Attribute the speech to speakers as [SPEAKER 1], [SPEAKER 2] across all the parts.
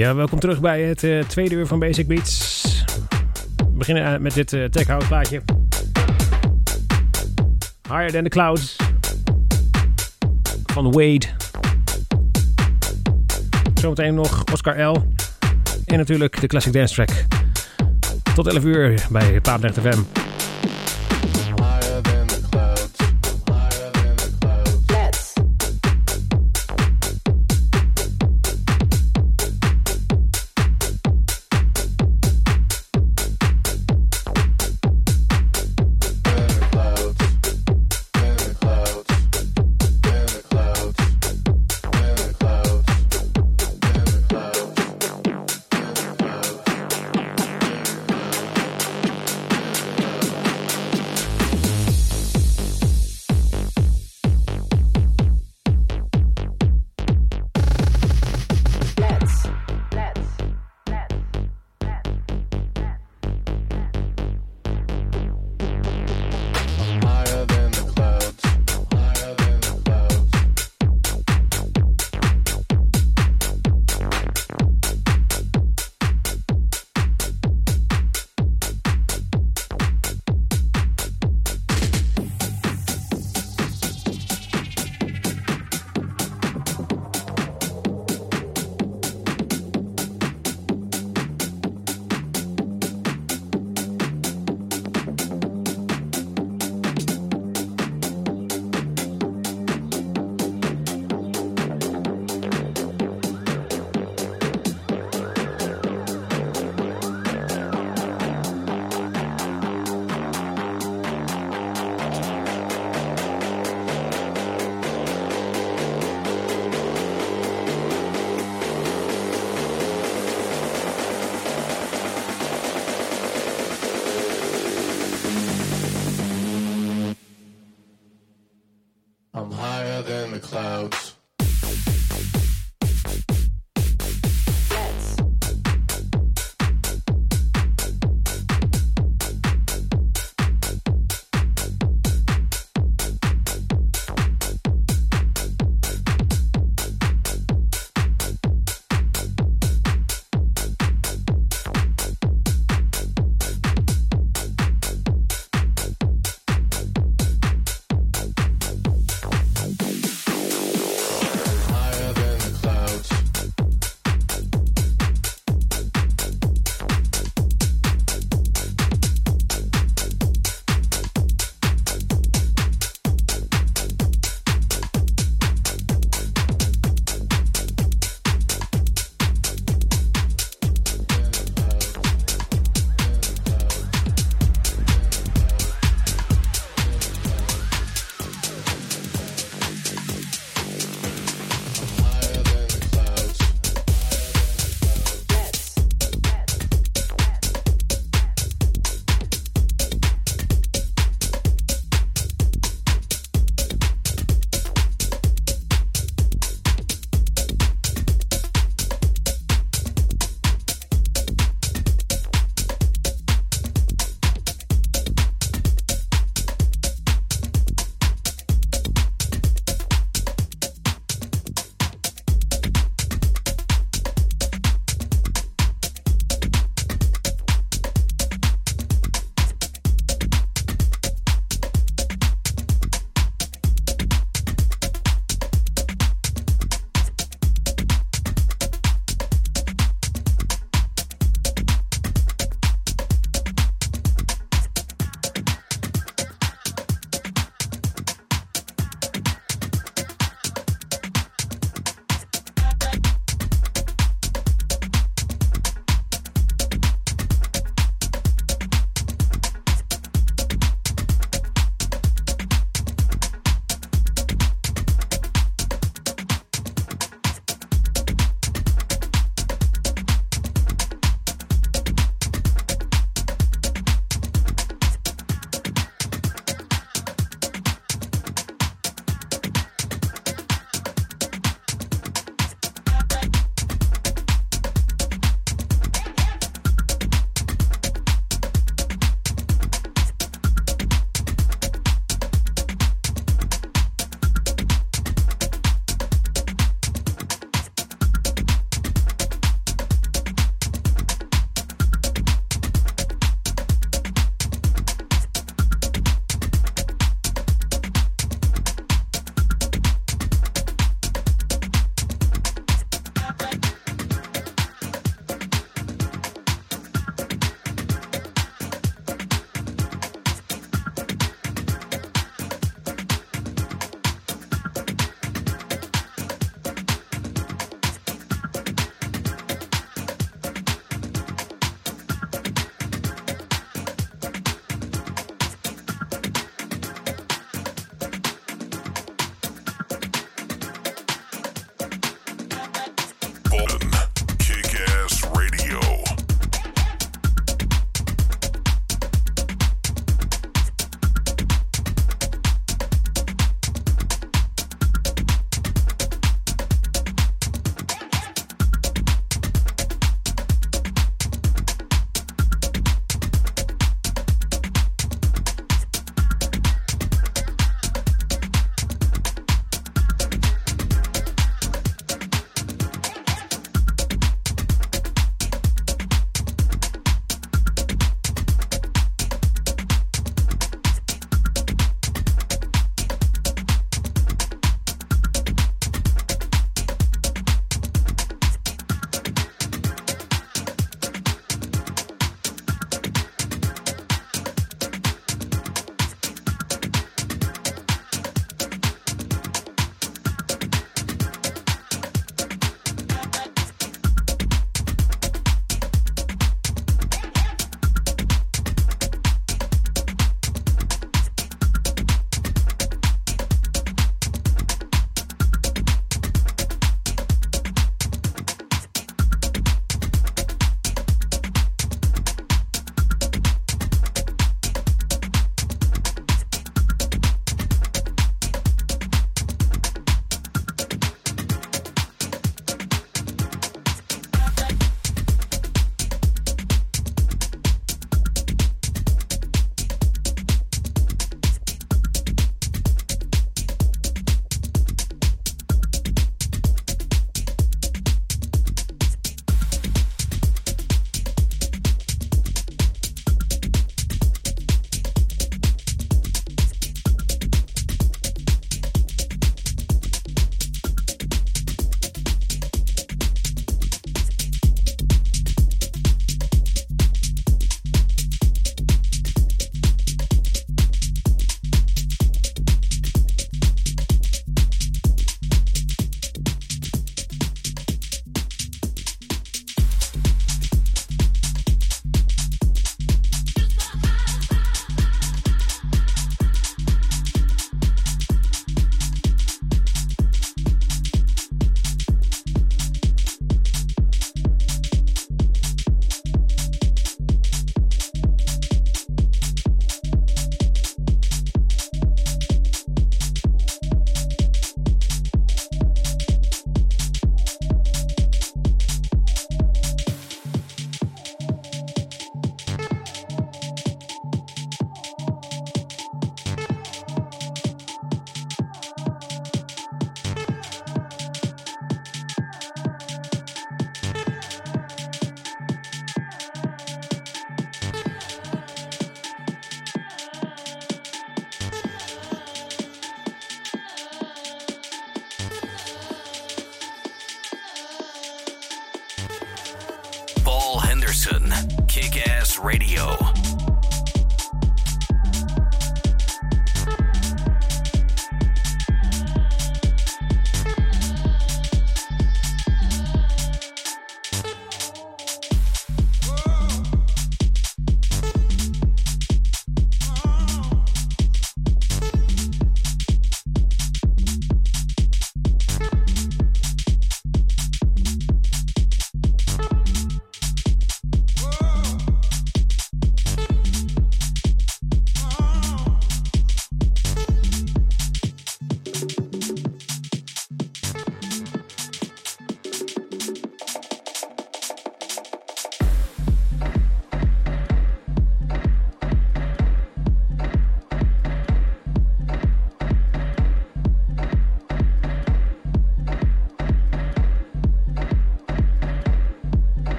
[SPEAKER 1] Ja, welkom terug bij het uh, tweede uur van Basic Beats. We beginnen uh, met dit uh, tech house plaatje. Higher Than The Clouds. Van Wade. Zometeen nog Oscar L. En natuurlijk de Classic Dance Track. Tot 11 uur bij Paardrecht FM.
[SPEAKER 2] uh,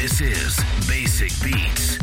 [SPEAKER 3] This is Basic Beats.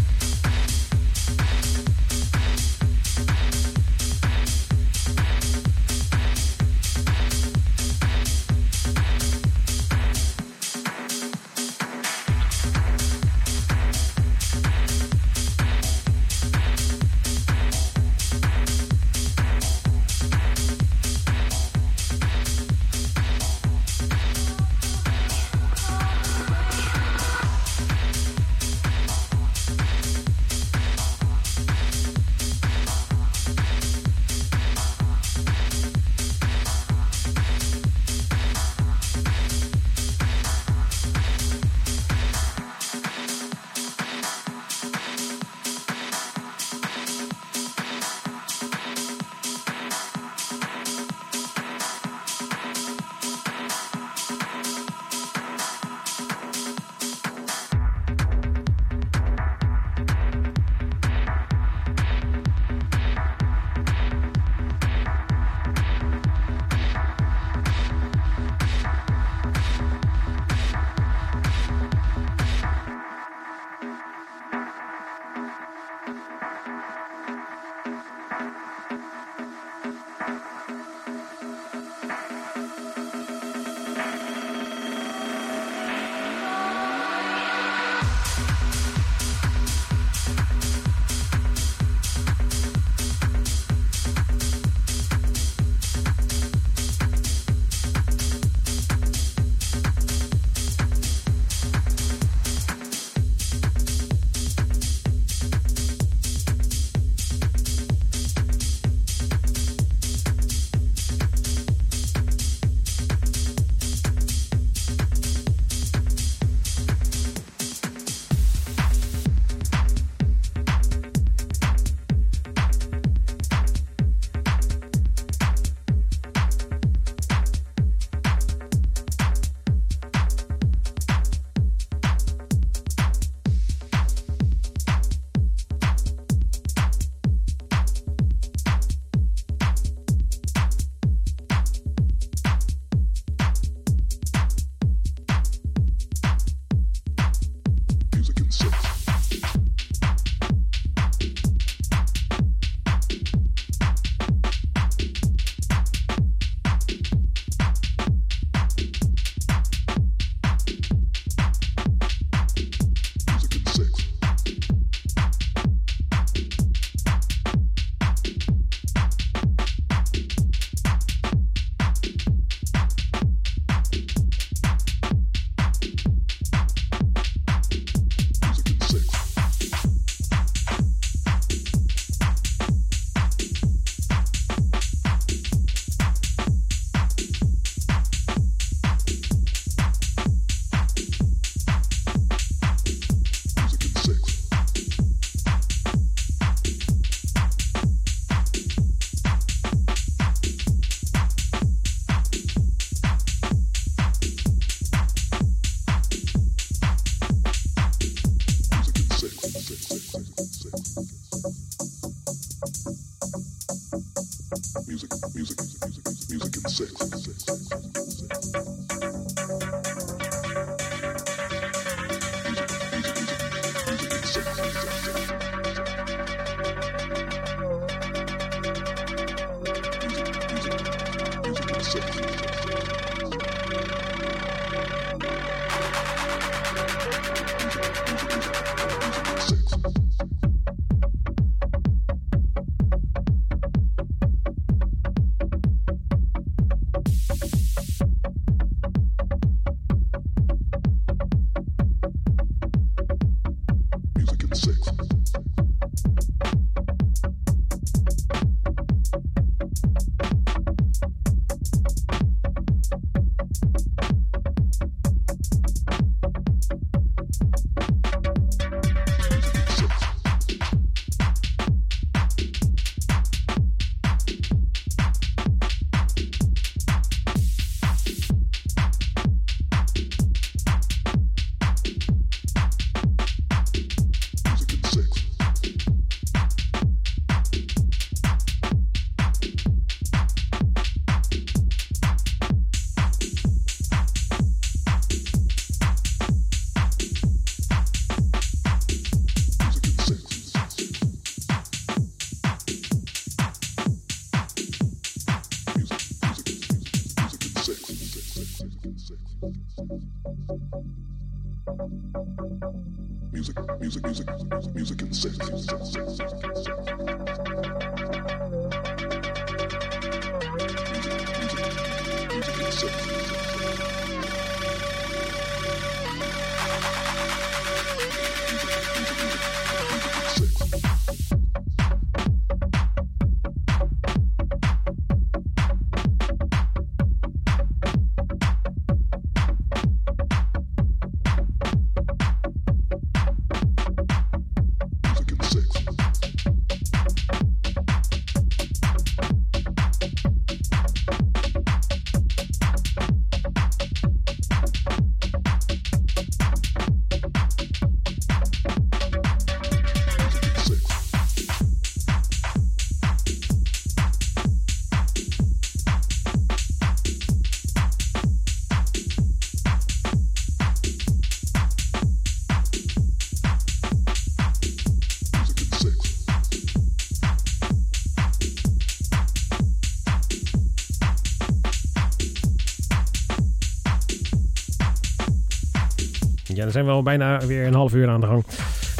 [SPEAKER 3] Dan zijn we al bijna weer een half uur aan de gang.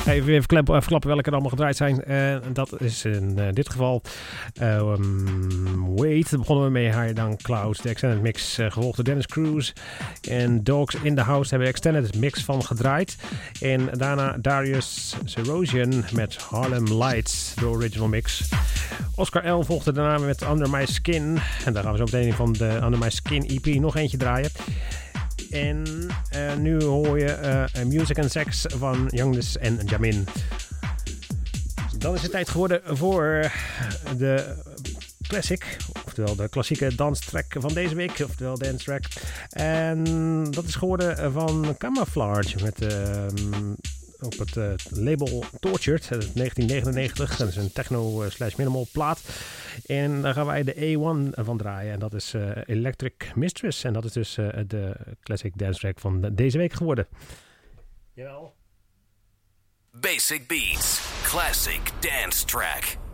[SPEAKER 3] Even, even verklappen welke er allemaal gedraaid zijn. Uh, dat is in uh, dit geval uh, um, Wait. Daar begonnen we mee. Higher Down Clouds. De extended mix. gevolgd door Dennis Cruz. En Dogs in the House hebben extended mix van gedraaid. En daarna Darius Serosian met Harlem Lights. De original mix. Oscar L volgde daarna met Under My Skin. En daar gaan we zo meteen van de Under My Skin EP nog eentje draaien. En uh, nu hoor je uh, Music and Sex van Youngness en Jamin. Dan is het tijd geworden voor de classic, oftewel de klassieke danstrack van deze week, oftewel dance track. En dat is geworden van Camouflage met uh, op het uh, label Tortured, 1999. Dat is een techno slash minimal plaat. En daar gaan wij de A1 van draaien. En dat is uh, Electric Mistress. En dat is dus de classic dance track van deze week geworden. Jawel.
[SPEAKER 2] Basic Beats, classic dance track.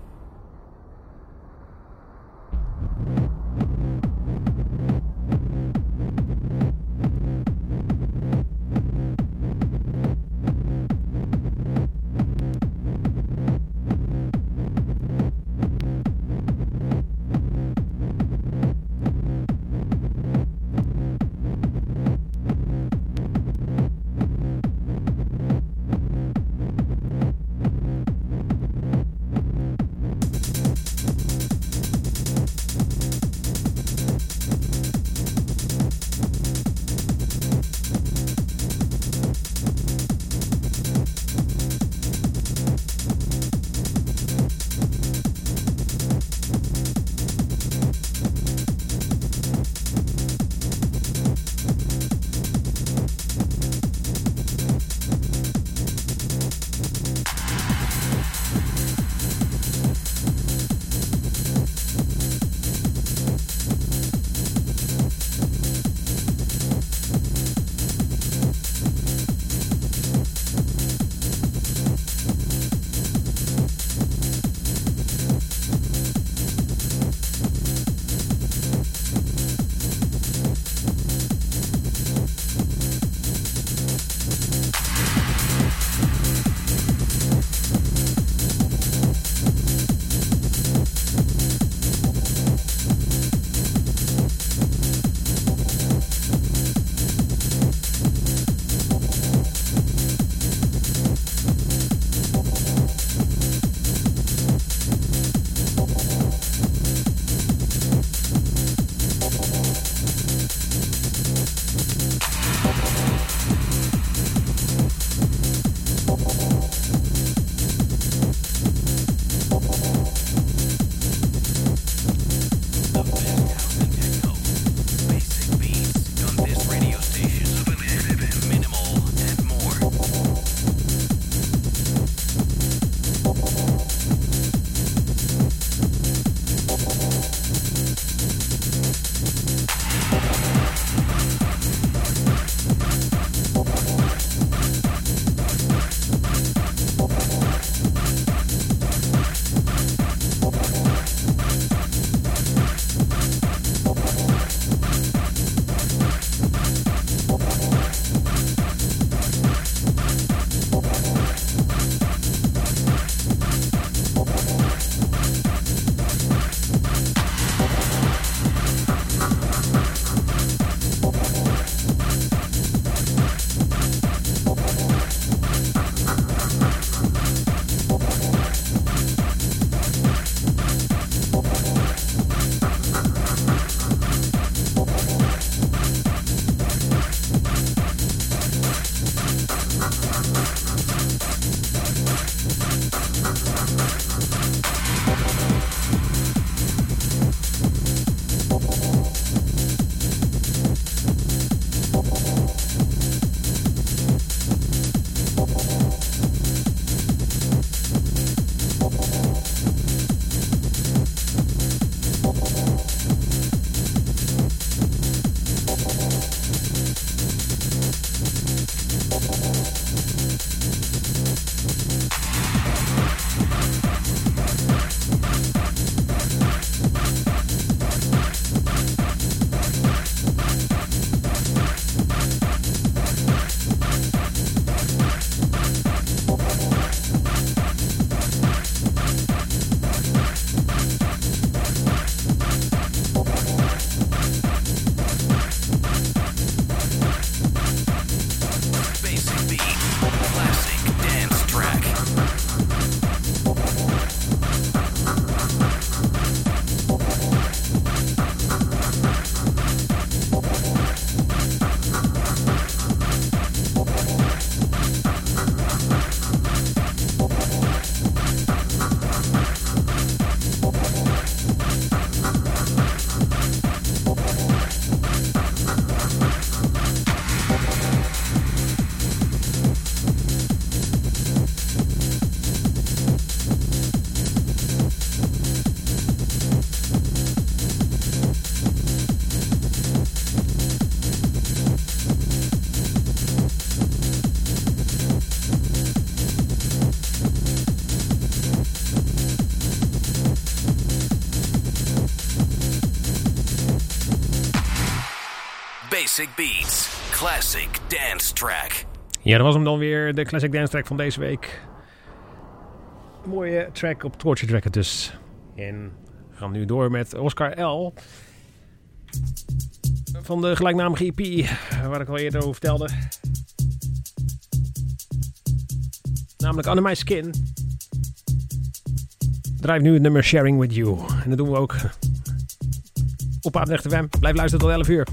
[SPEAKER 2] Basic Beats. Classic Dance Track.
[SPEAKER 4] Ja, dat was hem dan weer, de Classic Dance Track van deze week. Mooie track op Torture Tracker dus. En we gaan nu door met Oscar L. Van de gelijknamige EP, waar ik al eerder over vertelde. Namelijk Under My Skin. Draait nu het nummer Sharing With You. En dat doen we ook op Aapnecht FM. Blijf luisteren tot 11 uur.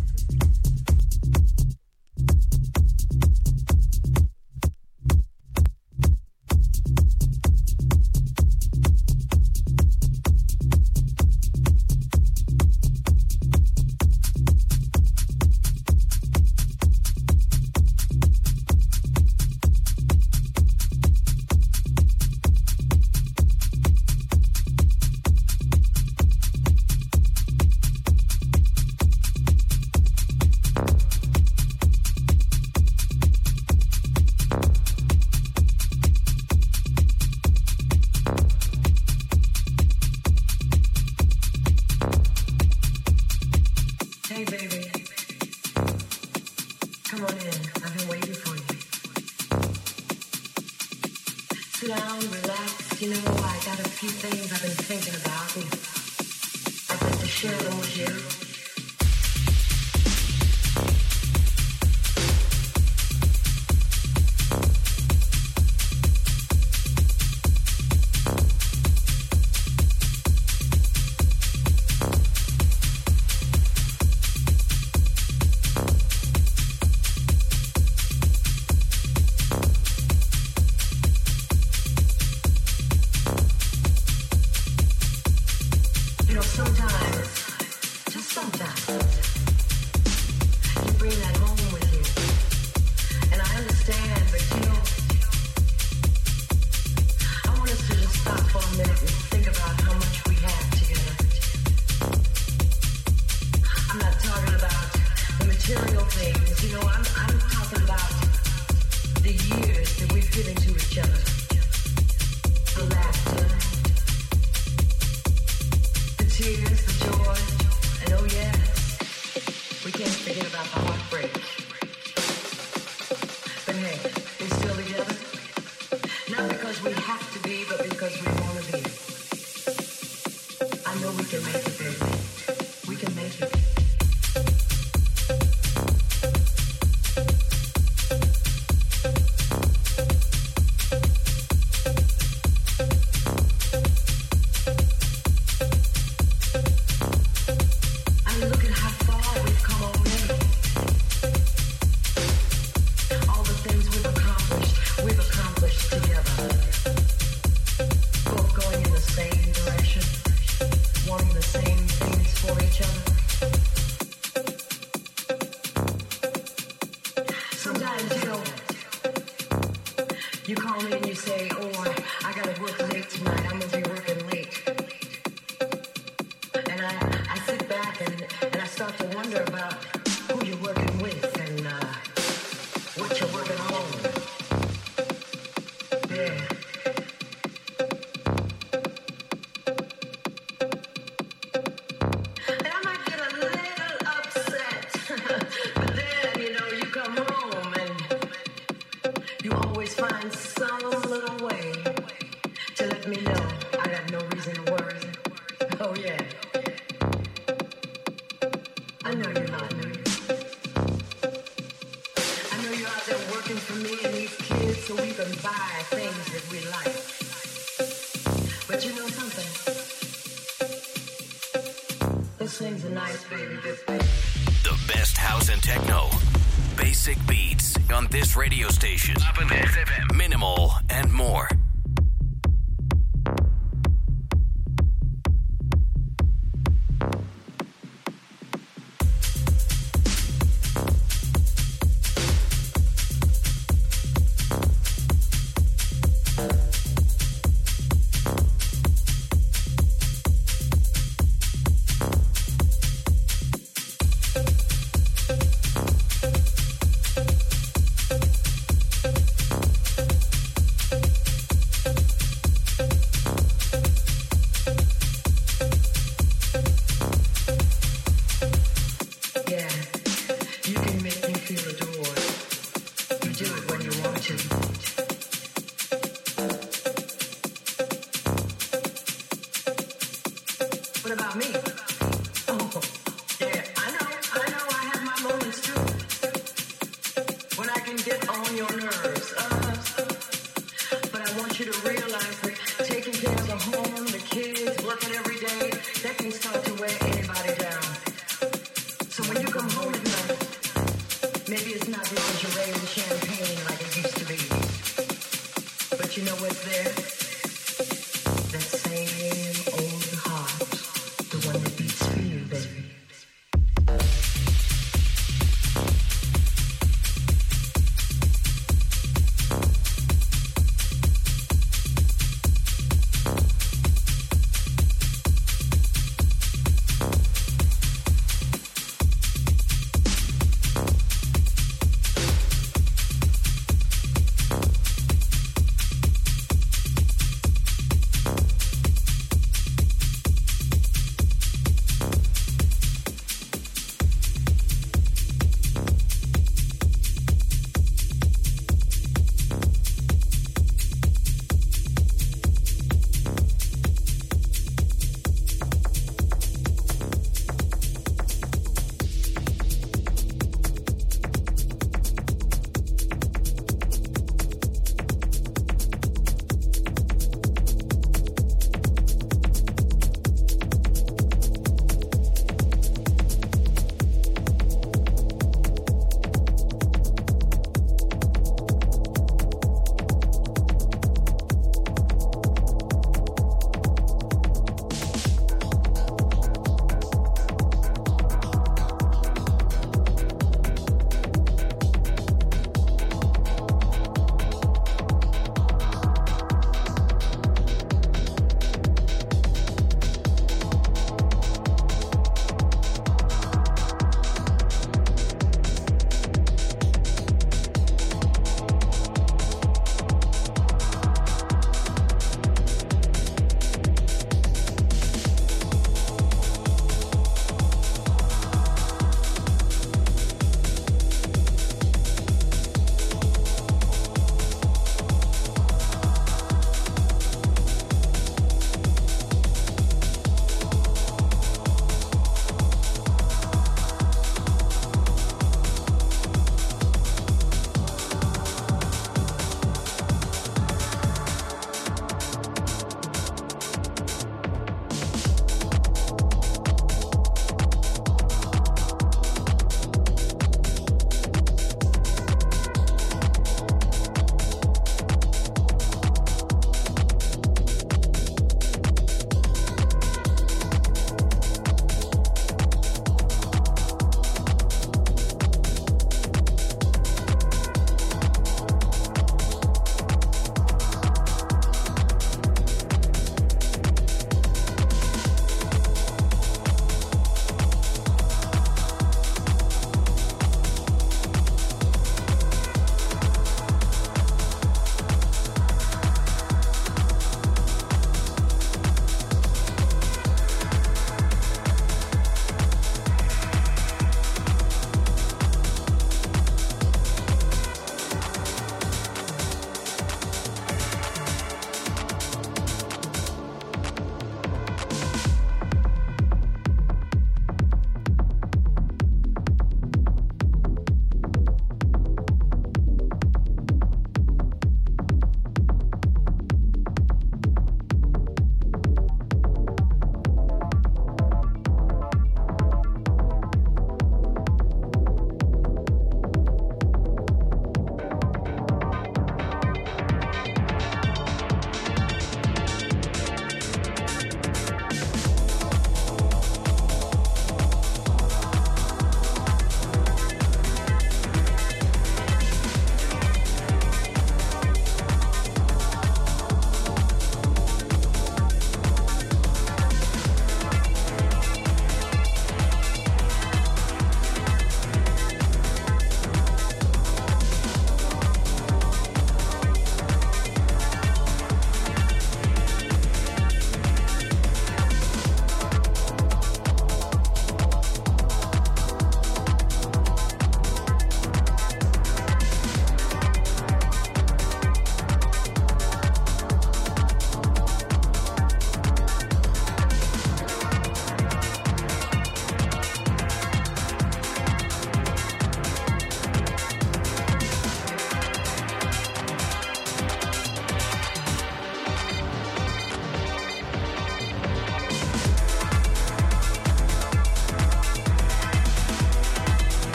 [SPEAKER 2] yeah.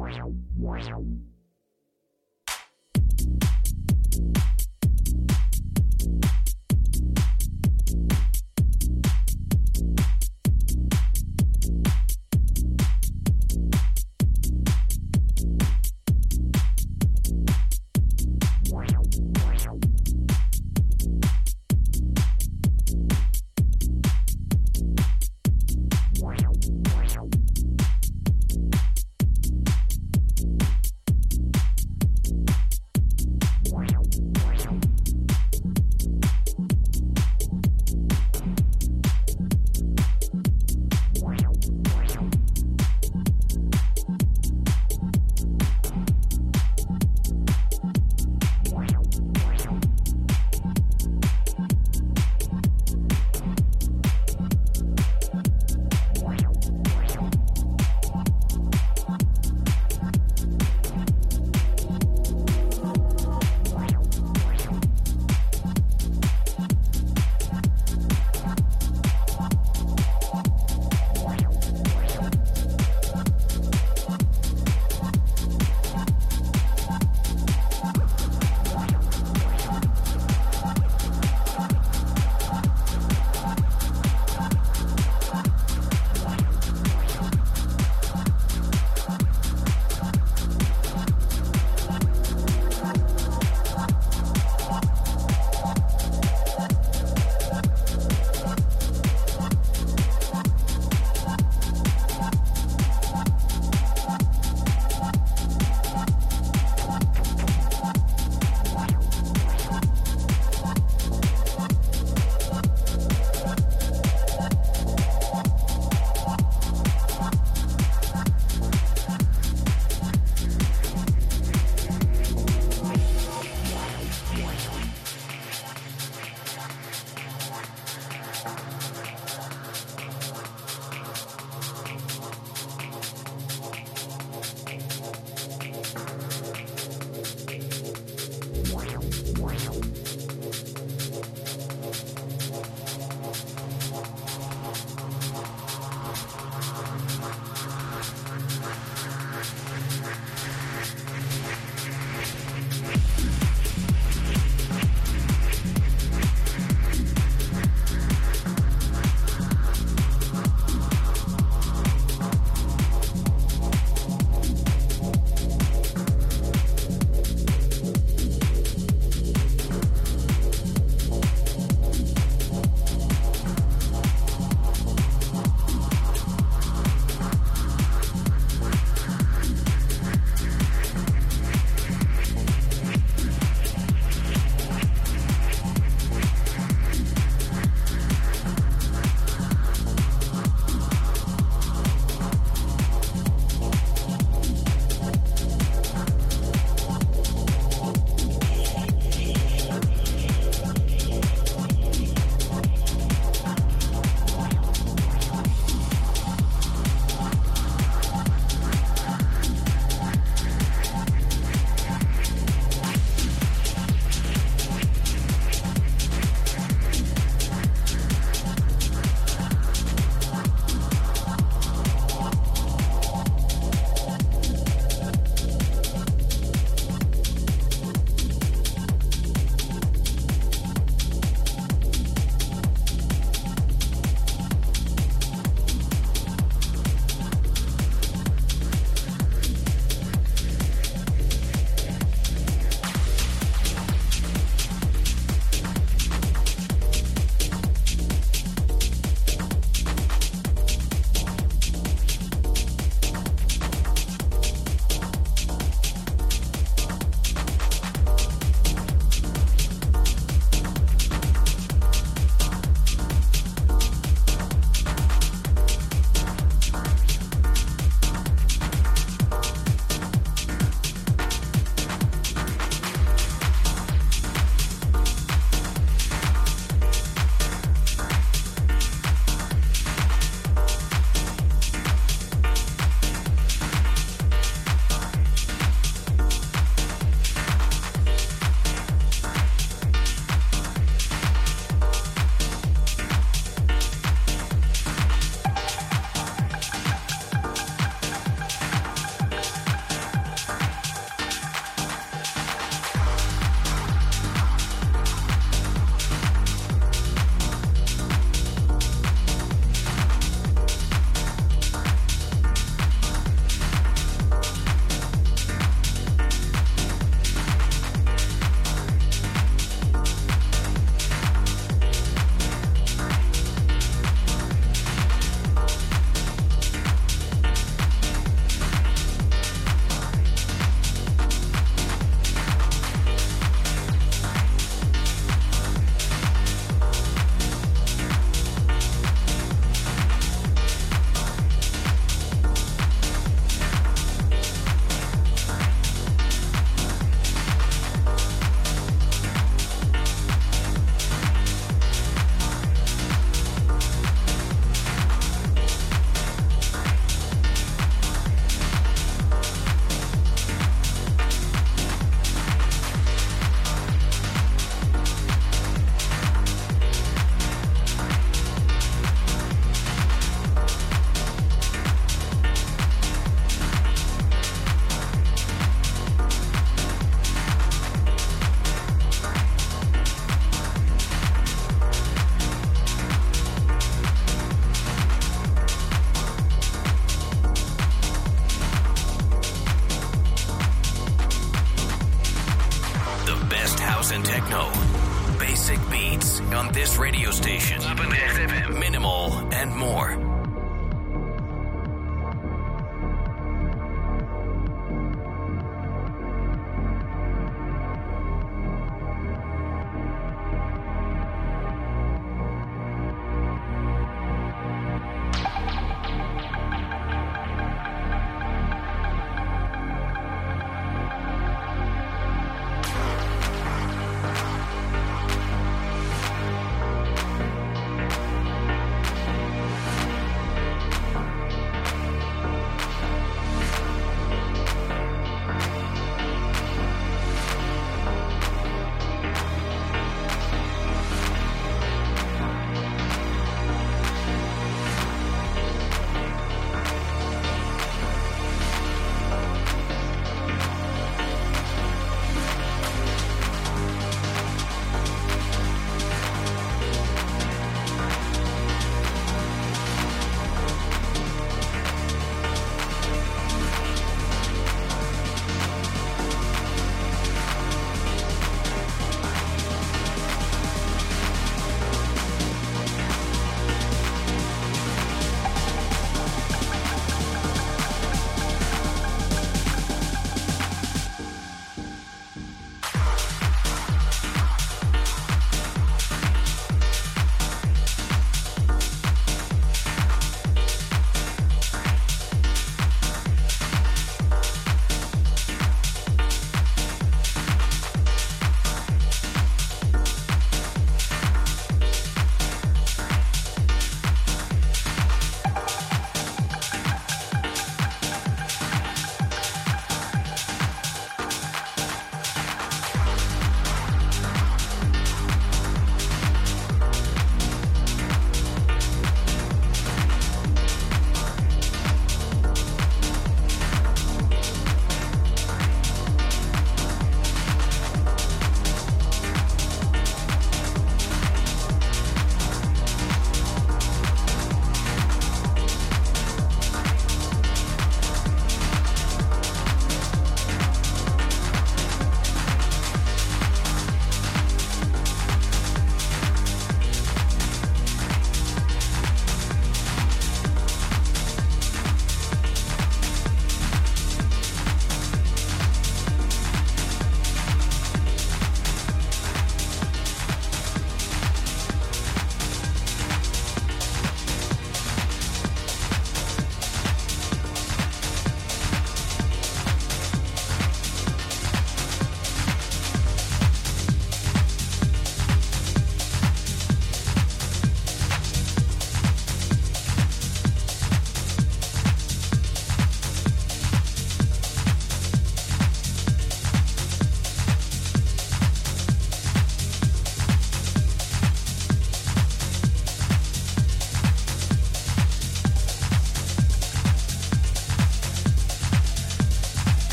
[SPEAKER 2] Wow, wow.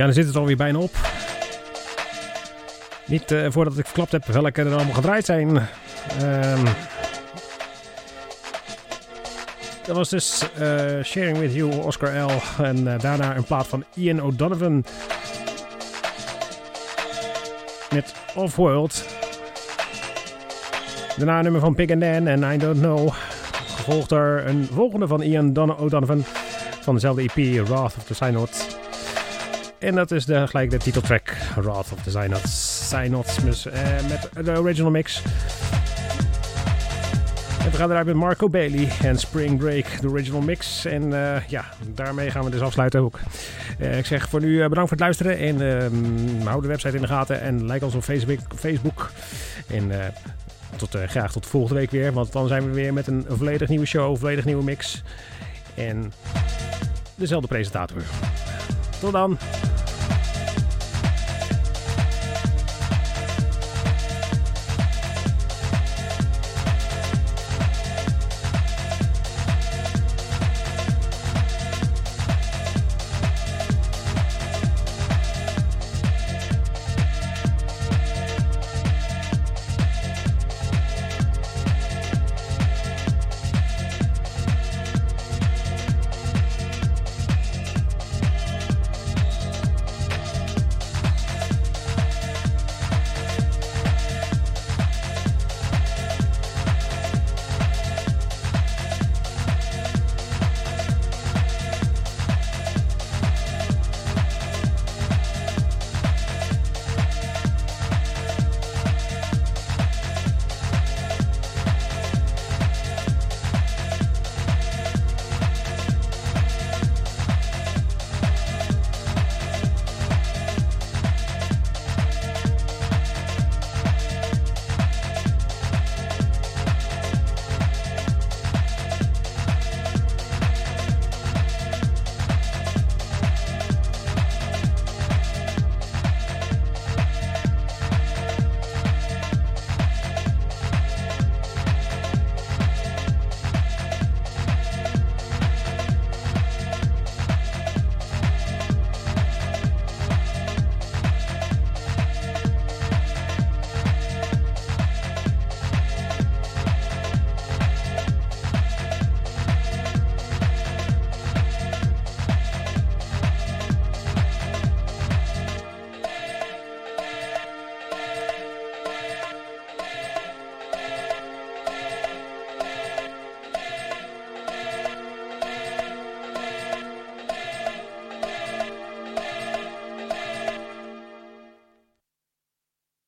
[SPEAKER 3] Ja, dan zit het alweer bijna op. Niet uh, voordat ik verklapt heb welke er allemaal gedraaid zijn. Um, dat was dus uh, Sharing With You, Oscar L. En uh, daarna een plaat van Ian O'Donovan. Met Offworld. Daarna een nummer van Pig and Dan en I Don't Know. Gevolgd door een volgende van Ian O'Donovan. Van dezelfde EP, Wrath of the Synod. En dat is de, gelijk de titeltrack, Wrath of the Synod. Synod dus, uh, met de original mix. En we gaan eruit met Marco Bailey en Spring Break, de original mix. En uh, ja, daarmee gaan we dus afsluiten ook. Uh, ik zeg voor nu bedankt voor het luisteren. En ehm, hou de website in de gaten. En like ons op Facebook. Facebook. En tot, graag tot volgende week weer. Want dan zijn we weer met een volledig nieuwe show, volledig nieuwe mix. En dezelfde presentator. Tot dan.